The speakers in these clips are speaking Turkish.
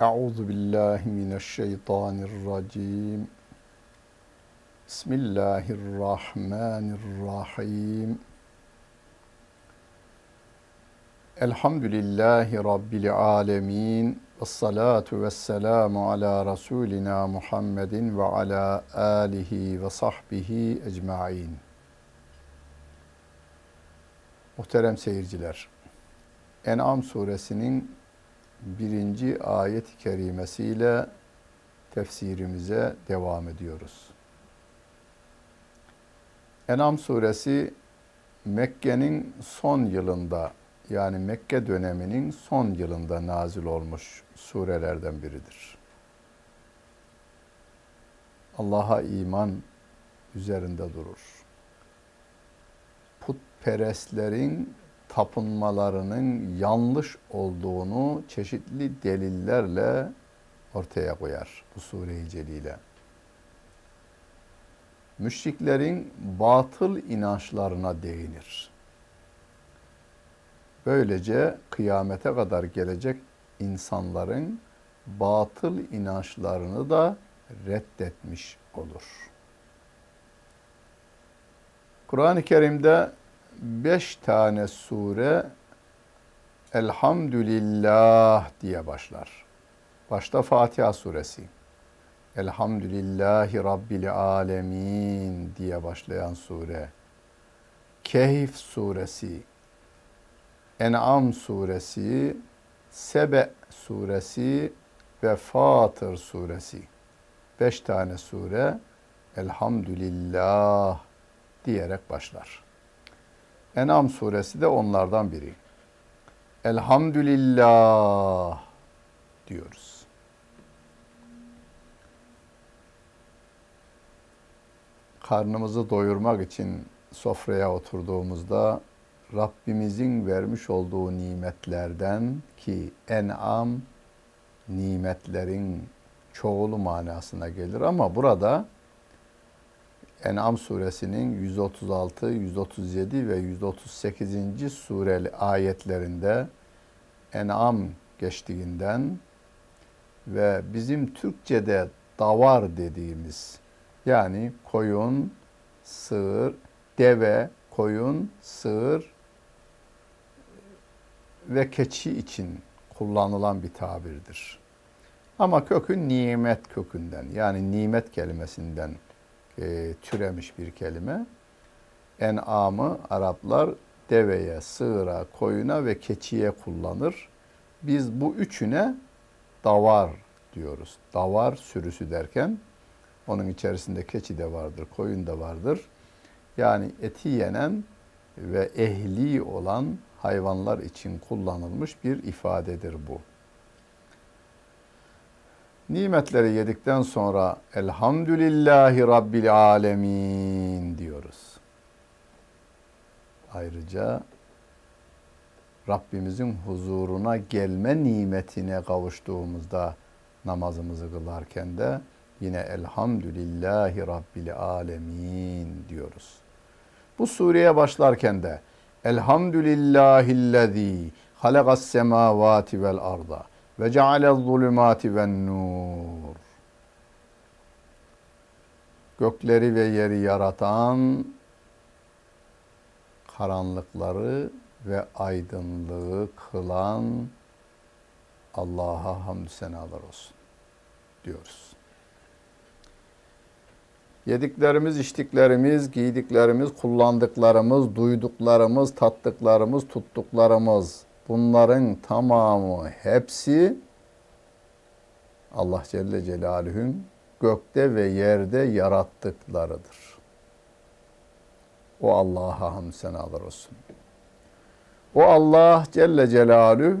Euzu billahi mineşşeytanirracim. Bismillahirrahmanirrahim. Elhamdülillahi Rabbil alemin. Ve salatu ve selamu ala Resulina Muhammedin ve ala alihi ve sahbihi ecmain. Muhterem seyirciler, En'am suresinin birinci ayet-i kerimesiyle tefsirimize devam ediyoruz. En'am suresi Mekke'nin son yılında yani Mekke döneminin son yılında nazil olmuş surelerden biridir. Allah'a iman üzerinde durur. Putperestlerin tapınmalarının yanlış olduğunu çeşitli delillerle ortaya koyar bu sure-i celile. Müşriklerin batıl inançlarına değinir. Böylece kıyamete kadar gelecek insanların batıl inançlarını da reddetmiş olur. Kur'an-ı Kerim'de beş tane sure Elhamdülillah diye başlar. Başta Fatiha suresi. Elhamdülillahi Rabbil Alemin diye başlayan sure. Kehf suresi. En'am suresi. Sebe suresi ve Fatır suresi. Beş tane sure Elhamdülillah diyerek başlar. En'am suresi de onlardan biri. Elhamdülillah diyoruz. Karnımızı doyurmak için sofraya oturduğumuzda Rabbimizin vermiş olduğu nimetlerden ki en'am nimetlerin çoğulu manasına gelir ama burada En'am suresinin 136, 137 ve 138. sureli ayetlerinde En'am geçtiğinden ve bizim Türkçe'de davar dediğimiz yani koyun, sığır, deve, koyun, sığır ve keçi için kullanılan bir tabirdir. Ama kökün nimet kökünden yani nimet kelimesinden e, türemiş bir kelime. En'amı Araplar deveye, sığıra, koyuna ve keçiye kullanır. Biz bu üçüne davar diyoruz. Davar sürüsü derken onun içerisinde keçi de vardır, koyun da vardır. Yani eti yenen ve ehli olan hayvanlar için kullanılmış bir ifadedir bu. Nimetleri yedikten sonra Elhamdülillahi Rabbil Alemin diyoruz. Ayrıca Rabbimizin huzuruna gelme nimetine kavuştuğumuzda namazımızı kılarken de yine Elhamdülillahi Rabbil Alemin diyoruz. Bu sureye başlarken de Elhamdülillahillezî halakas semavati vel arda ve cealez zulümati ven nur. Gökleri ve yeri yaratan, karanlıkları ve aydınlığı kılan Allah'a hamdü senalar olsun diyoruz. Yediklerimiz, içtiklerimiz, giydiklerimiz, kullandıklarımız, duyduklarımız, tattıklarımız, tuttuklarımız bunların tamamı hepsi Allah Celle Celaluhu'nun gökte ve yerde yarattıklarıdır. O Allah'a hamd senalar olsun. O Allah Celle Celaluhu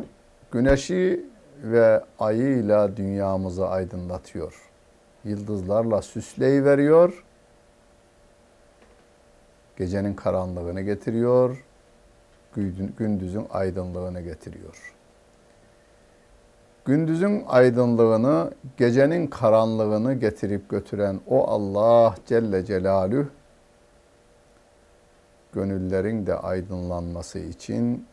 güneşi ve ayıyla dünyamızı aydınlatıyor. Yıldızlarla süsleyiveriyor. Gecenin karanlığını getiriyor gündüzün aydınlığını getiriyor. Gündüzün aydınlığını, gecenin karanlığını getirip götüren o Allah Celle Celaluhu gönüllerin de aydınlanması için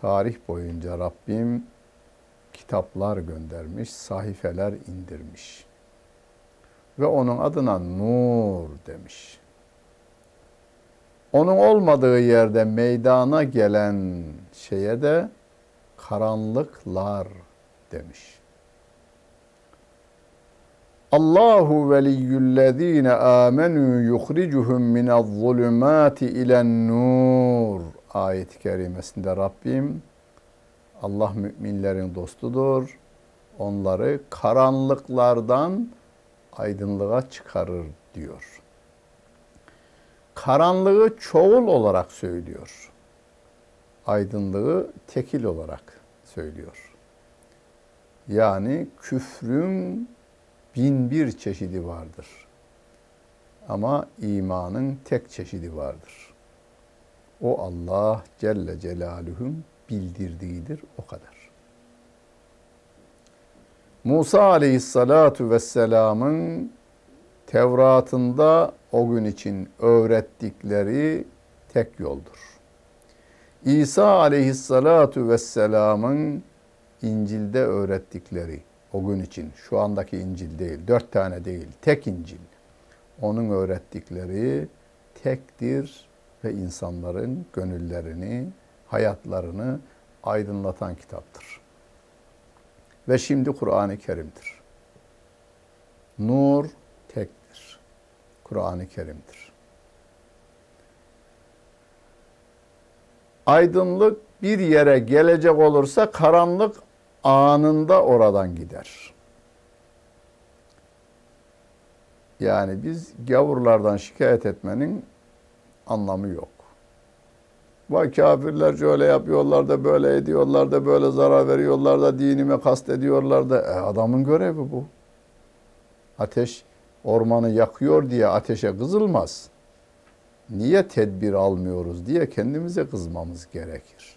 tarih boyunca Rabbim kitaplar göndermiş, sahifeler indirmiş. Ve onun adına nur demiş. Onun olmadığı yerde meydana gelen şeye de karanlıklar demiş. Allahu veliyyullezine amenu yukhricuhum minez-zulumati ilen-nur ayet-i kerimesinde Rabbim Allah müminlerin dostudur. Onları karanlıklardan aydınlığa çıkarır diyor. Karanlığı çoğul olarak söylüyor. Aydınlığı tekil olarak söylüyor. Yani küfrün bin bir çeşidi vardır. Ama imanın tek çeşidi vardır. O Allah Celle Celaluhu'nun bildirdiğidir o kadar. Musa aleyhissalatu vesselamın Tevrat'ında o gün için öğrettikleri tek yoldur. İsa aleyhissalatu vesselamın İncil'de öğrettikleri o gün için şu andaki İncil değil, dört tane değil, tek İncil. Onun öğrettikleri tektir ve insanların gönüllerini, hayatlarını aydınlatan kitaptır. Ve şimdi Kur'an-ı Kerim'dir. Nur. Kur'an-ı Kerim'dir. Aydınlık bir yere gelecek olursa karanlık anında oradan gider. Yani biz gavurlardan şikayet etmenin anlamı yok. Vay kafirler şöyle yapıyorlar da böyle ediyorlar da böyle zarar veriyorlar da dinime kast ediyorlar da e, adamın görevi bu. Ateş ormanı yakıyor diye ateşe kızılmaz. Niye tedbir almıyoruz diye kendimize kızmamız gerekir.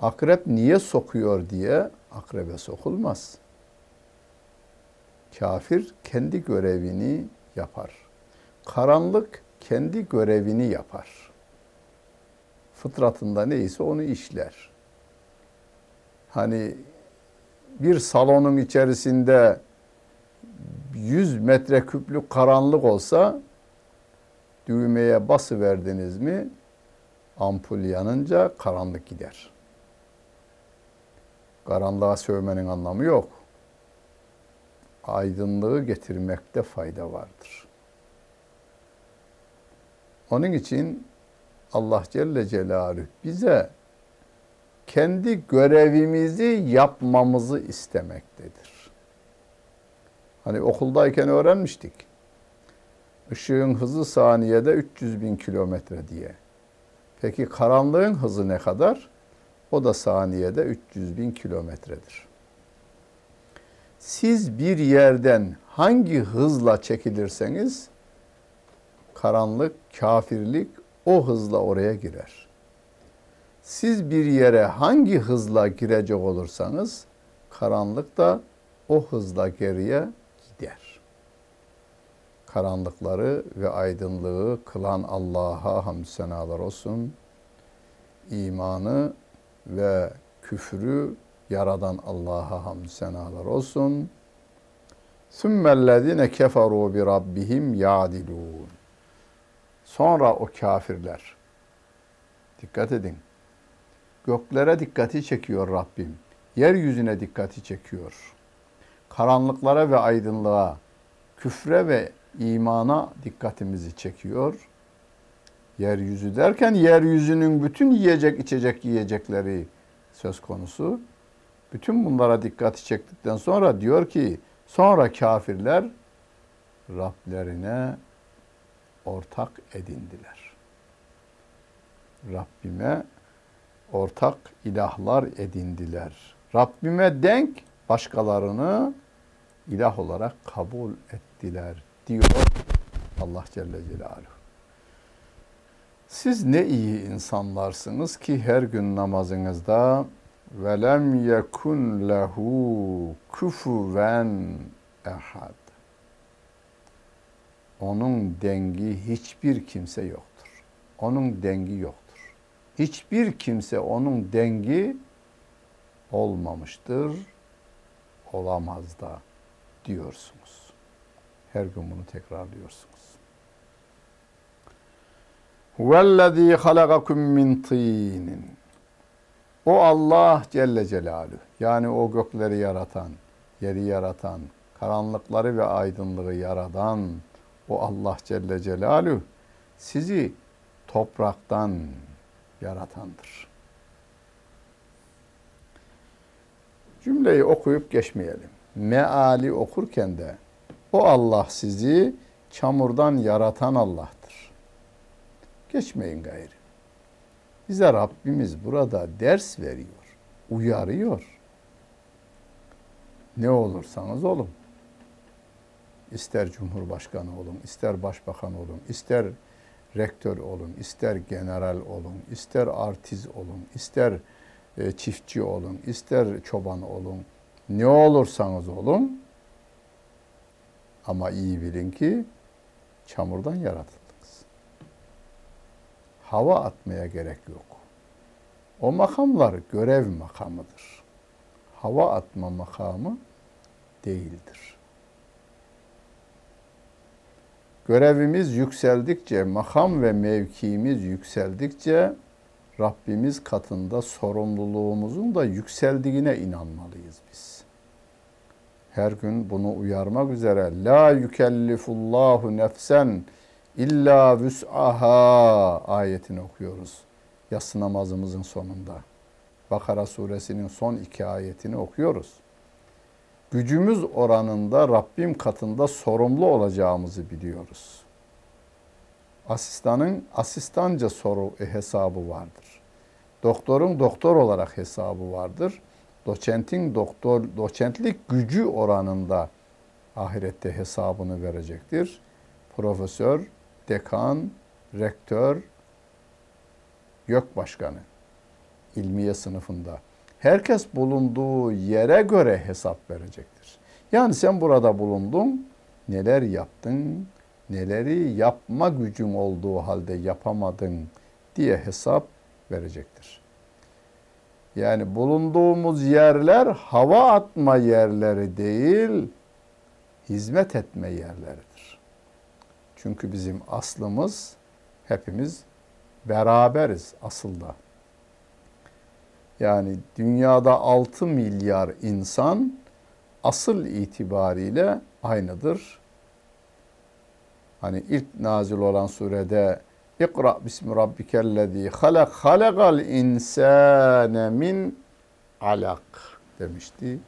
Akrep niye sokuyor diye akrebe sokulmaz. Kafir kendi görevini yapar. Karanlık kendi görevini yapar. Fıtratında neyse onu işler. Hani bir salonun içerisinde 100 metre küplük karanlık olsa düğmeye bası verdiniz mi ampul yanınca karanlık gider. Karanlığa sövmenin anlamı yok. Aydınlığı getirmekte fayda vardır. Onun için Allah Celle Celaluhu bize kendi görevimizi yapmamızı istemektedir. Hani okuldayken öğrenmiştik. Işığın hızı saniyede 300 bin kilometre diye. Peki karanlığın hızı ne kadar? O da saniyede 300 bin kilometredir. Siz bir yerden hangi hızla çekilirseniz karanlık, kafirlik o hızla oraya girer. Siz bir yere hangi hızla girecek olursanız karanlık da o hızla geriye gider. Karanlıkları ve aydınlığı kılan Allah'a hamdü senalar olsun. İmanı ve küfrü yaradan Allah'a hamdü senalar olsun. Sümmellezine keferu bi rabbihim yadilun. Sonra o kafirler, dikkat edin, göklere dikkati çekiyor Rabbim. Yeryüzüne dikkati çekiyor. Karanlıklara ve aydınlığa, küfre ve imana dikkatimizi çekiyor. Yeryüzü derken yeryüzünün bütün yiyecek içecek yiyecekleri söz konusu. Bütün bunlara dikkati çektikten sonra diyor ki sonra kafirler Rablerine ortak edindiler. Rabbime ortak ilahlar edindiler. Rabbime denk başkalarını ilah olarak kabul ettiler diyor Allah Celle Celaluhu. Siz ne iyi insanlarsınız ki her gün namazınızda velem yekun lehu kufuven ehad. Onun dengi hiçbir kimse yoktur. Onun dengi yoktur. Hiçbir kimse onun dengi olmamıştır, olamaz da diyorsunuz. Her gün bunu tekrarlıyorsunuz. Huvellezî halagakum min tînin. O Allah Celle Celaluhu. Yani o gökleri yaratan, yeri yaratan, karanlıkları ve aydınlığı yaratan o Allah Celle Celaluhu sizi topraktan yaratandır. Cümleyi okuyup geçmeyelim. Meali okurken de o Allah sizi çamurdan yaratan Allah'tır. Geçmeyin gayrı. Bize Rabbimiz burada ders veriyor, uyarıyor. Ne olursanız olun. İster Cumhurbaşkanı olun, ister Başbakan olun, ister rektör olun, ister general olun, ister artiz olun, ister e, çiftçi olun, ister çoban olun. Ne olursanız olun ama iyi bilin ki çamurdan yaratıldınız. Hava atmaya gerek yok. O makamlar görev makamıdır. Hava atma makamı değildir. Görevimiz yükseldikçe, makam ve mevkiimiz yükseldikçe Rabbimiz katında sorumluluğumuzun da yükseldiğine inanmalıyız biz. Her gün bunu uyarmak üzere la yükellifullahu nefsen illa vüs'aha ayetini okuyoruz. Yatsı namazımızın sonunda. Bakara suresinin son iki ayetini okuyoruz. Gücümüz oranında Rabbim katında sorumlu olacağımızı biliyoruz. Asistanın asistanca soru e, hesabı vardır. Doktorun doktor olarak hesabı vardır. Doçentin doktor doçentlik gücü oranında ahirette hesabını verecektir. Profesör, dekan, rektör, yok başkanı ilmiye sınıfında. Herkes bulunduğu yere göre hesap verecektir. Yani sen burada bulundun, neler yaptın, neleri yapma gücün olduğu halde yapamadın diye hesap verecektir. Yani bulunduğumuz yerler hava atma yerleri değil, hizmet etme yerleridir. Çünkü bizim aslımız hepimiz beraberiz asılda. Yani dünyada 6 milyar insan asıl itibariyle aynıdır. Hani ilk nazil olan surede İkra bismi rabbikellezî halak halakal insâne min alak demişti.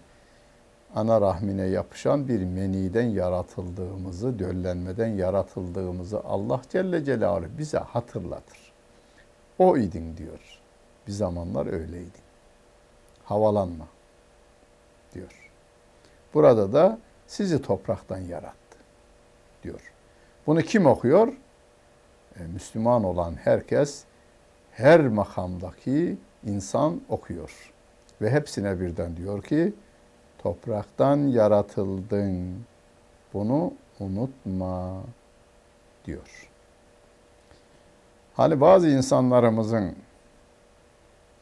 Ana rahmine yapışan bir meniden yaratıldığımızı, döllenmeden yaratıldığımızı Allah Celle Celaluhu bize hatırlatır. O idin diyor. Bir zamanlar öyleydi. Havalanma diyor. Burada da sizi topraktan yarattı diyor. Bunu kim okuyor? E, Müslüman olan herkes her makamdaki insan okuyor. Ve hepsine birden diyor ki topraktan yaratıldın. Bunu unutma diyor. Hani bazı insanlarımızın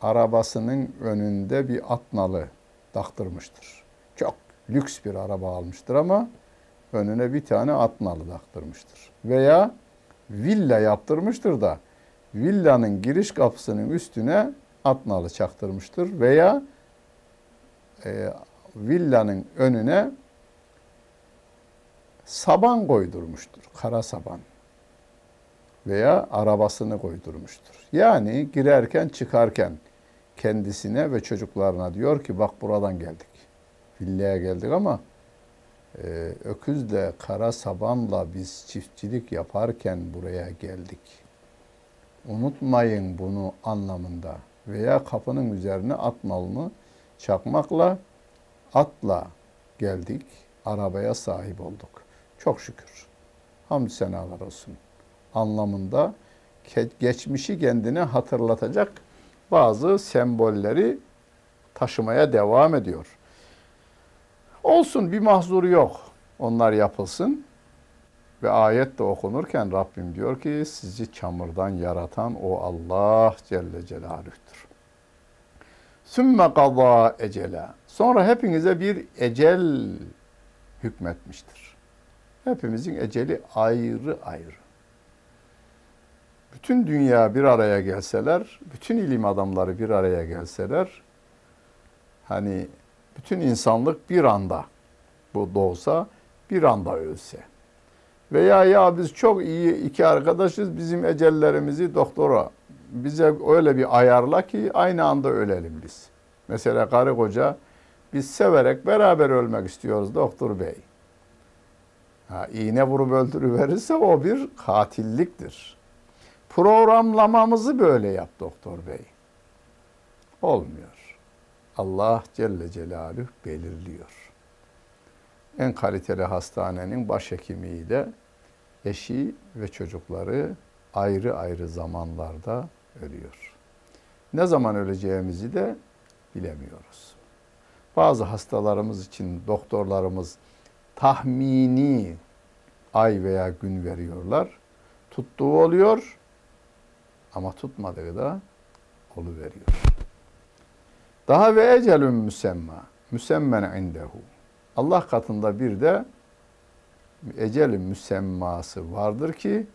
arabasının önünde bir atnalı taktırmıştır. Çok lüks bir araba almıştır ama önüne bir tane atnalı taktırmıştır. Veya villa yaptırmıştır da villanın giriş kapısının üstüne atnalı çaktırmıştır veya e, villanın önüne saban koydurmuştur. Kara saban veya arabasını koydurmuştur. Yani girerken çıkarken kendisine ve çocuklarına diyor ki bak buradan geldik. Villaya geldik ama e, öküzle kara sabanla biz çiftçilik yaparken buraya geldik. Unutmayın bunu anlamında veya kapının üzerine at malını çakmakla atla geldik. Arabaya sahip olduk. Çok şükür. Hamdü senalar olsun anlamında geçmişi kendine hatırlatacak bazı sembolleri taşımaya devam ediyor. Olsun bir mahzuru yok. Onlar yapılsın. Ve ayet de okunurken Rabbim diyor ki sizi çamurdan yaratan o Allah Celle Celaluh'tür. Sümme kaza ecele. Sonra hepinize bir ecel hükmetmiştir. Hepimizin eceli ayrı ayrı. Bütün dünya bir araya gelseler, bütün ilim adamları bir araya gelseler, hani bütün insanlık bir anda bu doğsa, bir anda ölse. Veya ya biz çok iyi iki arkadaşız, bizim ecellerimizi doktora bize öyle bir ayarla ki aynı anda ölelim biz. Mesela karı koca biz severek beraber ölmek istiyoruz doktor bey. Ha, iğne vurup öldürüverirse o bir katilliktir. Programlamamızı böyle yap doktor bey. Olmuyor. Allah Celle Celaluhu belirliyor. En kaliteli hastanenin başhekimiyle eşi ve çocukları ayrı ayrı zamanlarda ölüyor. Ne zaman öleceğimizi de bilemiyoruz. Bazı hastalarımız için doktorlarımız tahmini ay veya gün veriyorlar. Tuttuğu oluyor ama tutmadığı da oluveriyor. Daha ve ecelün müsemma. Müsemmen indehu. Allah katında bir de ecel müsemması vardır ki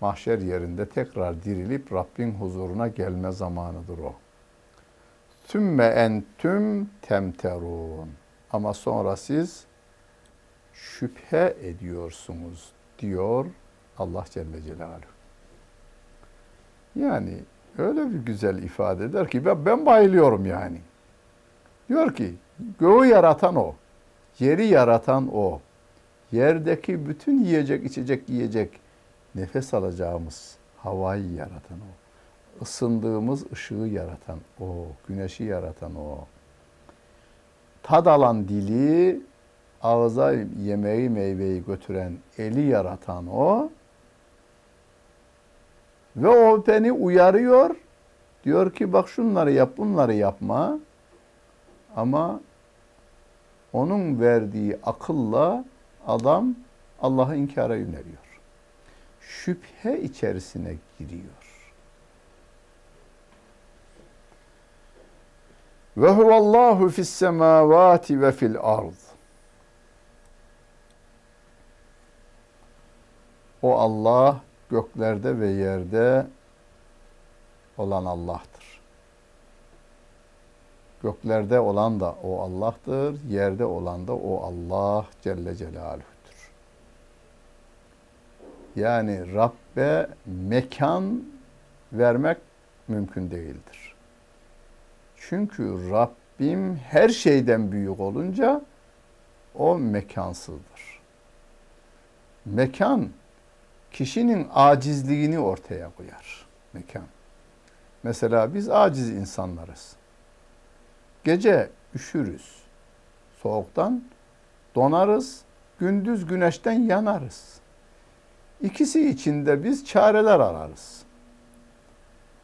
mahşer yerinde tekrar dirilip Rabbin huzuruna gelme zamanıdır o. Sümme entüm temterun. Ama sonra siz şüphe ediyorsunuz diyor Allah Celle Celaluhu. Yani öyle bir güzel ifade eder ki ben, bayılıyorum yani. Diyor ki göğü yaratan o, yeri yaratan o, yerdeki bütün yiyecek içecek yiyecek nefes alacağımız havayı yaratan o. Isındığımız ışığı yaratan o, güneşi yaratan o. Tad alan dili, ağza yemeği meyveyi götüren eli yaratan o. Ve o beni uyarıyor. Diyor ki bak şunları yap, bunları yapma. Ama onun verdiği akılla adam Allah'ı inkara yöneliyor. Şüphe içerisine giriyor. Ve huvallahu fis semavati ve fil ard. O Allah göklerde ve yerde olan Allah'tır. Göklerde olan da o Allah'tır, yerde olan da o Allah Celle Celaluhu'dur. Yani Rabbe mekan vermek mümkün değildir. Çünkü Rabbim her şeyden büyük olunca o mekansızdır. Mekan kişinin acizliğini ortaya koyar mekan. Mesela biz aciz insanlarız. Gece üşürüz. Soğuktan donarız. Gündüz güneşten yanarız. İkisi içinde biz çareler ararız.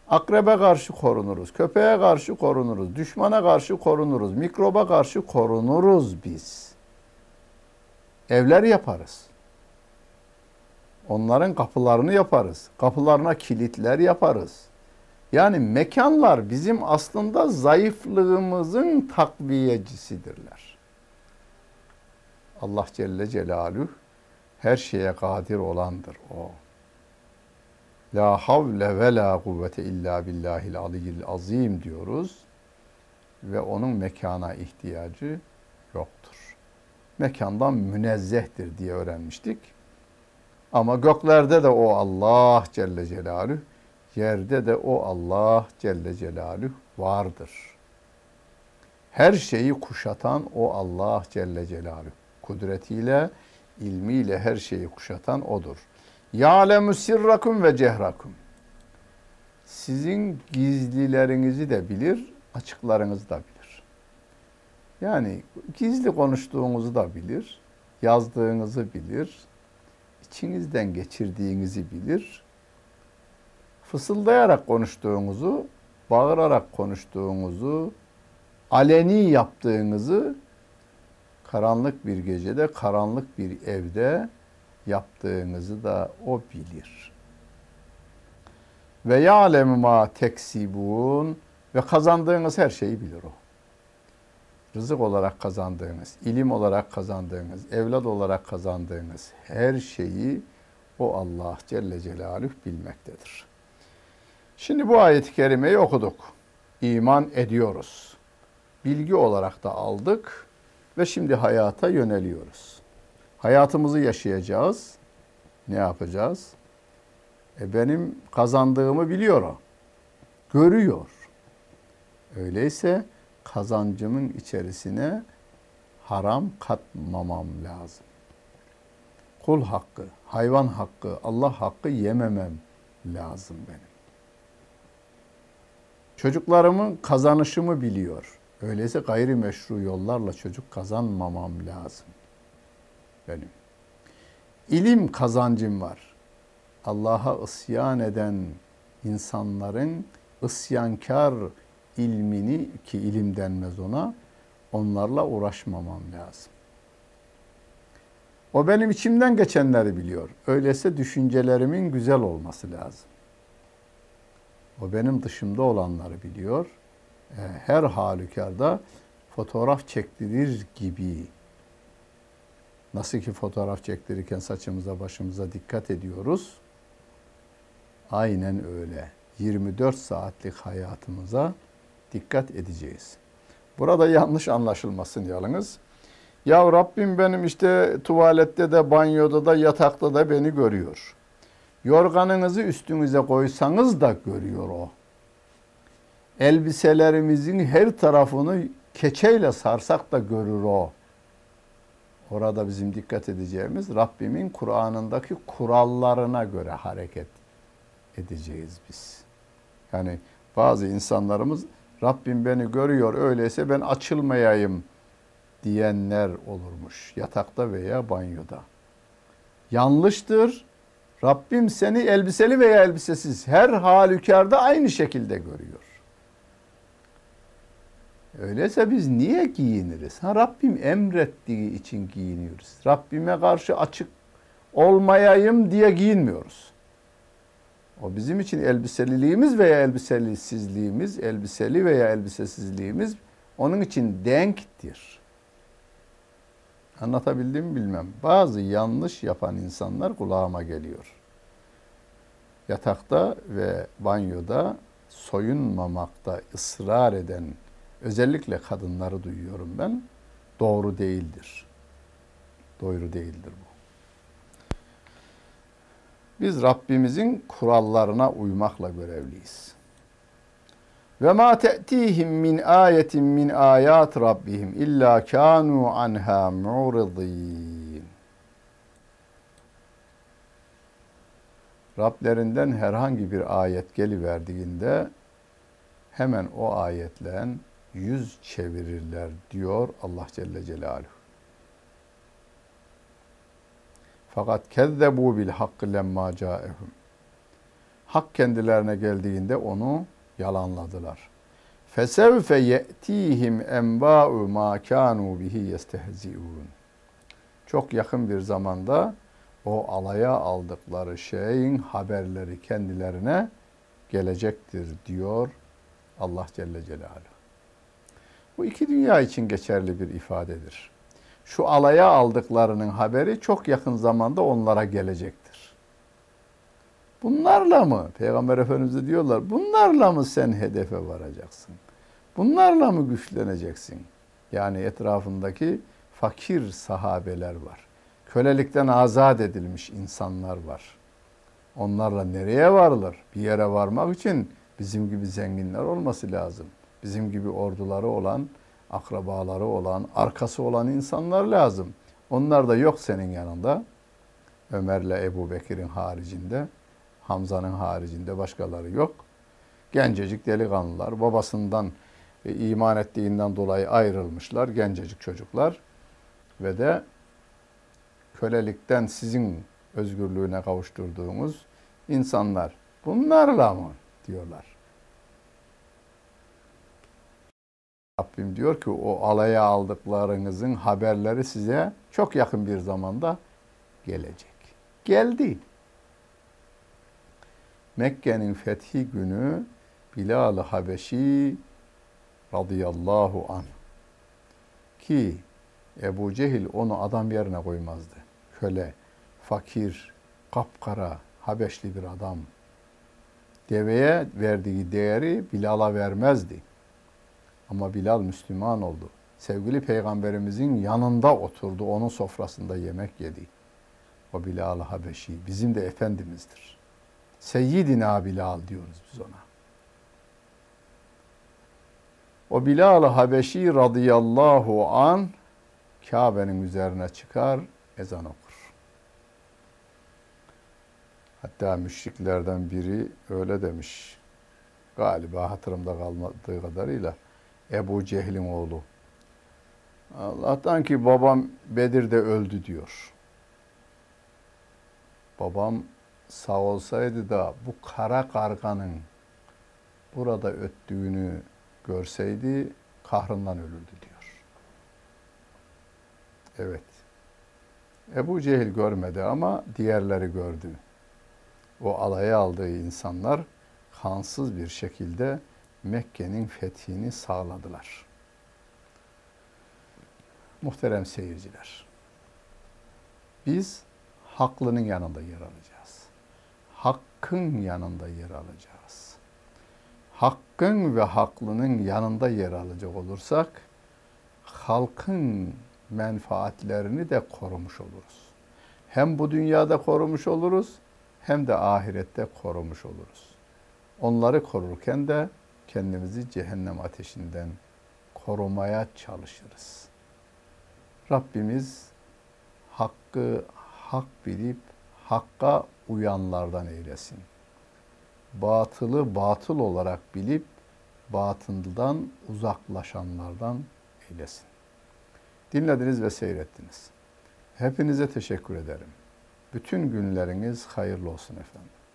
Akrebe karşı korunuruz, köpeğe karşı korunuruz, düşmana karşı korunuruz, mikroba karşı korunuruz biz. Evler yaparız. Onların kapılarını yaparız. Kapılarına kilitler yaparız. Yani mekanlar bizim aslında zayıflığımızın takviyecisidirler. Allah Celle Celaluhu her şeye kadir olandır o. La havle ve la kuvvete illa billahil aliyyil azim diyoruz. Ve onun mekana ihtiyacı yoktur. Mekandan münezzehtir diye öğrenmiştik. Ama göklerde de o Allah Celle Celaluhu, yerde de o Allah Celle Celaluhu vardır. Her şeyi kuşatan o Allah Celle Celaluhu. Kudretiyle, ilmiyle her şeyi kuşatan odur. Ya'lemu sirrakum ve cehrakum. Sizin gizlilerinizi de bilir, açıklarınızı da bilir. Yani gizli konuştuğunuzu da bilir, yazdığınızı bilir, içinizden geçirdiğinizi bilir. Fısıldayarak konuştuğunuzu, bağırarak konuştuğunuzu, aleni yaptığınızı karanlık bir gecede, karanlık bir evde yaptığınızı da o bilir. Ve ya'lemu ma teksibun Ve kazandığınız her şeyi bilir o. Rızık olarak kazandığınız, ilim olarak kazandığınız, evlat olarak kazandığınız her şeyi o Allah Celle Celaluhu bilmektedir. Şimdi bu ayet-i kerimeyi okuduk. İman ediyoruz. Bilgi olarak da aldık ve şimdi hayata yöneliyoruz. Hayatımızı yaşayacağız. Ne yapacağız? E benim kazandığımı biliyor o. Görüyor. Öyleyse kazancımın içerisine haram katmamam lazım. Kul hakkı, hayvan hakkı, Allah hakkı yememem lazım benim. Çocuklarımın kazanışımı biliyor. Öyleyse gayrimeşru yollarla çocuk kazanmamam lazım benim. İlim kazancım var. Allah'a isyan eden insanların isyankar ilmini ki ilim denmez ona onlarla uğraşmamam lazım. O benim içimden geçenleri biliyor. Öyleyse düşüncelerimin güzel olması lazım. O benim dışımda olanları biliyor. E, her halükarda fotoğraf çektirir gibi nasıl ki fotoğraf çektirirken saçımıza başımıza dikkat ediyoruz. Aynen öyle. 24 saatlik hayatımıza dikkat edeceğiz. Burada yanlış anlaşılmasın yalnız. Ya Rabbim benim işte tuvalette de, banyoda da, yatakta da beni görüyor. Yorganınızı üstünüze koysanız da görüyor o. Elbiselerimizin her tarafını keçeyle sarsak da görür o. Orada bizim dikkat edeceğimiz Rabbimin Kur'an'ındaki kurallarına göre hareket edeceğiz biz. Yani bazı insanlarımız Rabbim beni görüyor öyleyse ben açılmayayım diyenler olurmuş yatakta veya banyoda. Yanlıştır. Rabbim seni elbiseli veya elbisesiz her halükarda aynı şekilde görüyor. Öyleyse biz niye giyiniriz? Ha, Rabbim emrettiği için giyiniyoruz. Rabbime karşı açık olmayayım diye giyinmiyoruz. O bizim için elbiseliliğimiz veya elbiselisizliğimiz, elbiseli veya elbisesizliğimiz onun için denktir. Anlatabildim mi bilmem. Bazı yanlış yapan insanlar kulağıma geliyor. Yatakta ve banyoda soyunmamakta ısrar eden özellikle kadınları duyuyorum ben. Doğru değildir. Doğru değildir bu. Biz Rabbimizin kurallarına uymakla görevliyiz. Ve ma te'tihim min ayetin min ayat rabbihim illa kanu anha mu'ridin. Rablerinden herhangi bir ayet geliverdiğinde hemen o ayetle yüz çevirirler diyor Allah Celle Celaluhu. Fakat kezzebu bil hakkı lemma caehum. Hak kendilerine geldiğinde onu yalanladılar. Fesevfe ye'tihim enba'u ma kanu bihi yestehzi'un. Çok yakın bir zamanda o alaya aldıkları şeyin haberleri kendilerine gelecektir diyor Allah Celle Celaluhu. Bu iki dünya için geçerli bir ifadedir şu alaya aldıklarının haberi çok yakın zamanda onlara gelecektir. Bunlarla mı? Peygamber Efendimiz diyorlar. Bunlarla mı sen hedefe varacaksın? Bunlarla mı güçleneceksin? Yani etrafındaki fakir sahabeler var. Kölelikten azat edilmiş insanlar var. Onlarla nereye varılır? Bir yere varmak için bizim gibi zenginler olması lazım. Bizim gibi orduları olan akrabaları olan, arkası olan insanlar lazım. Onlar da yok senin yanında. Ömer'le Ebu Bekir'in haricinde, Hamza'nın haricinde başkaları yok. Gencecik delikanlılar, babasından e, iman ettiğinden dolayı ayrılmışlar, gencecik çocuklar. Ve de kölelikten sizin özgürlüğüne kavuşturduğumuz insanlar. Bunlarla mı diyorlar. Rabbim diyor ki o alaya aldıklarınızın haberleri size çok yakın bir zamanda gelecek. Geldi. Mekke'nin fethi günü Bilal-i Habeşi radıyallahu an ki Ebu Cehil onu adam yerine koymazdı. Köle, fakir, kapkara, Habeşli bir adam. Deveye verdiği değeri Bilal'a vermezdi. Ama Bilal Müslüman oldu. Sevgili Peygamberimizin yanında oturdu, onun sofrasında yemek yedi. O Bilal-i Habeşi bizim de Efendimiz'dir. Seyyidina Bilal diyoruz biz ona. O Bilal-i Habeşi radıyallahu an Kabe'nin üzerine çıkar, ezan okur. Hatta müşriklerden biri öyle demiş. Galiba hatırımda kalmadığı kadarıyla Ebu Cehil'in oğlu. Allah'tan ki babam Bedir'de öldü diyor. Babam sağ olsaydı da bu kara karganın burada öttüğünü görseydi kahrından ölürdü diyor. Evet. Ebu Cehil görmedi ama diğerleri gördü. O alaya aldığı insanlar kansız bir şekilde Mekke'nin fethini sağladılar. Muhterem seyirciler, biz haklının yanında yer alacağız. Hakkın yanında yer alacağız. Hakkın ve haklının yanında yer alacak olursak, halkın menfaatlerini de korumuş oluruz. Hem bu dünyada korumuş oluruz, hem de ahirette korumuş oluruz. Onları korurken de kendimizi cehennem ateşinden korumaya çalışırız. Rabbimiz hakkı hak bilip hakka uyanlardan eylesin. Batılı batıl olarak bilip batıldan uzaklaşanlardan eylesin. Dinlediniz ve seyrettiniz. Hepinize teşekkür ederim. Bütün günleriniz hayırlı olsun efendim.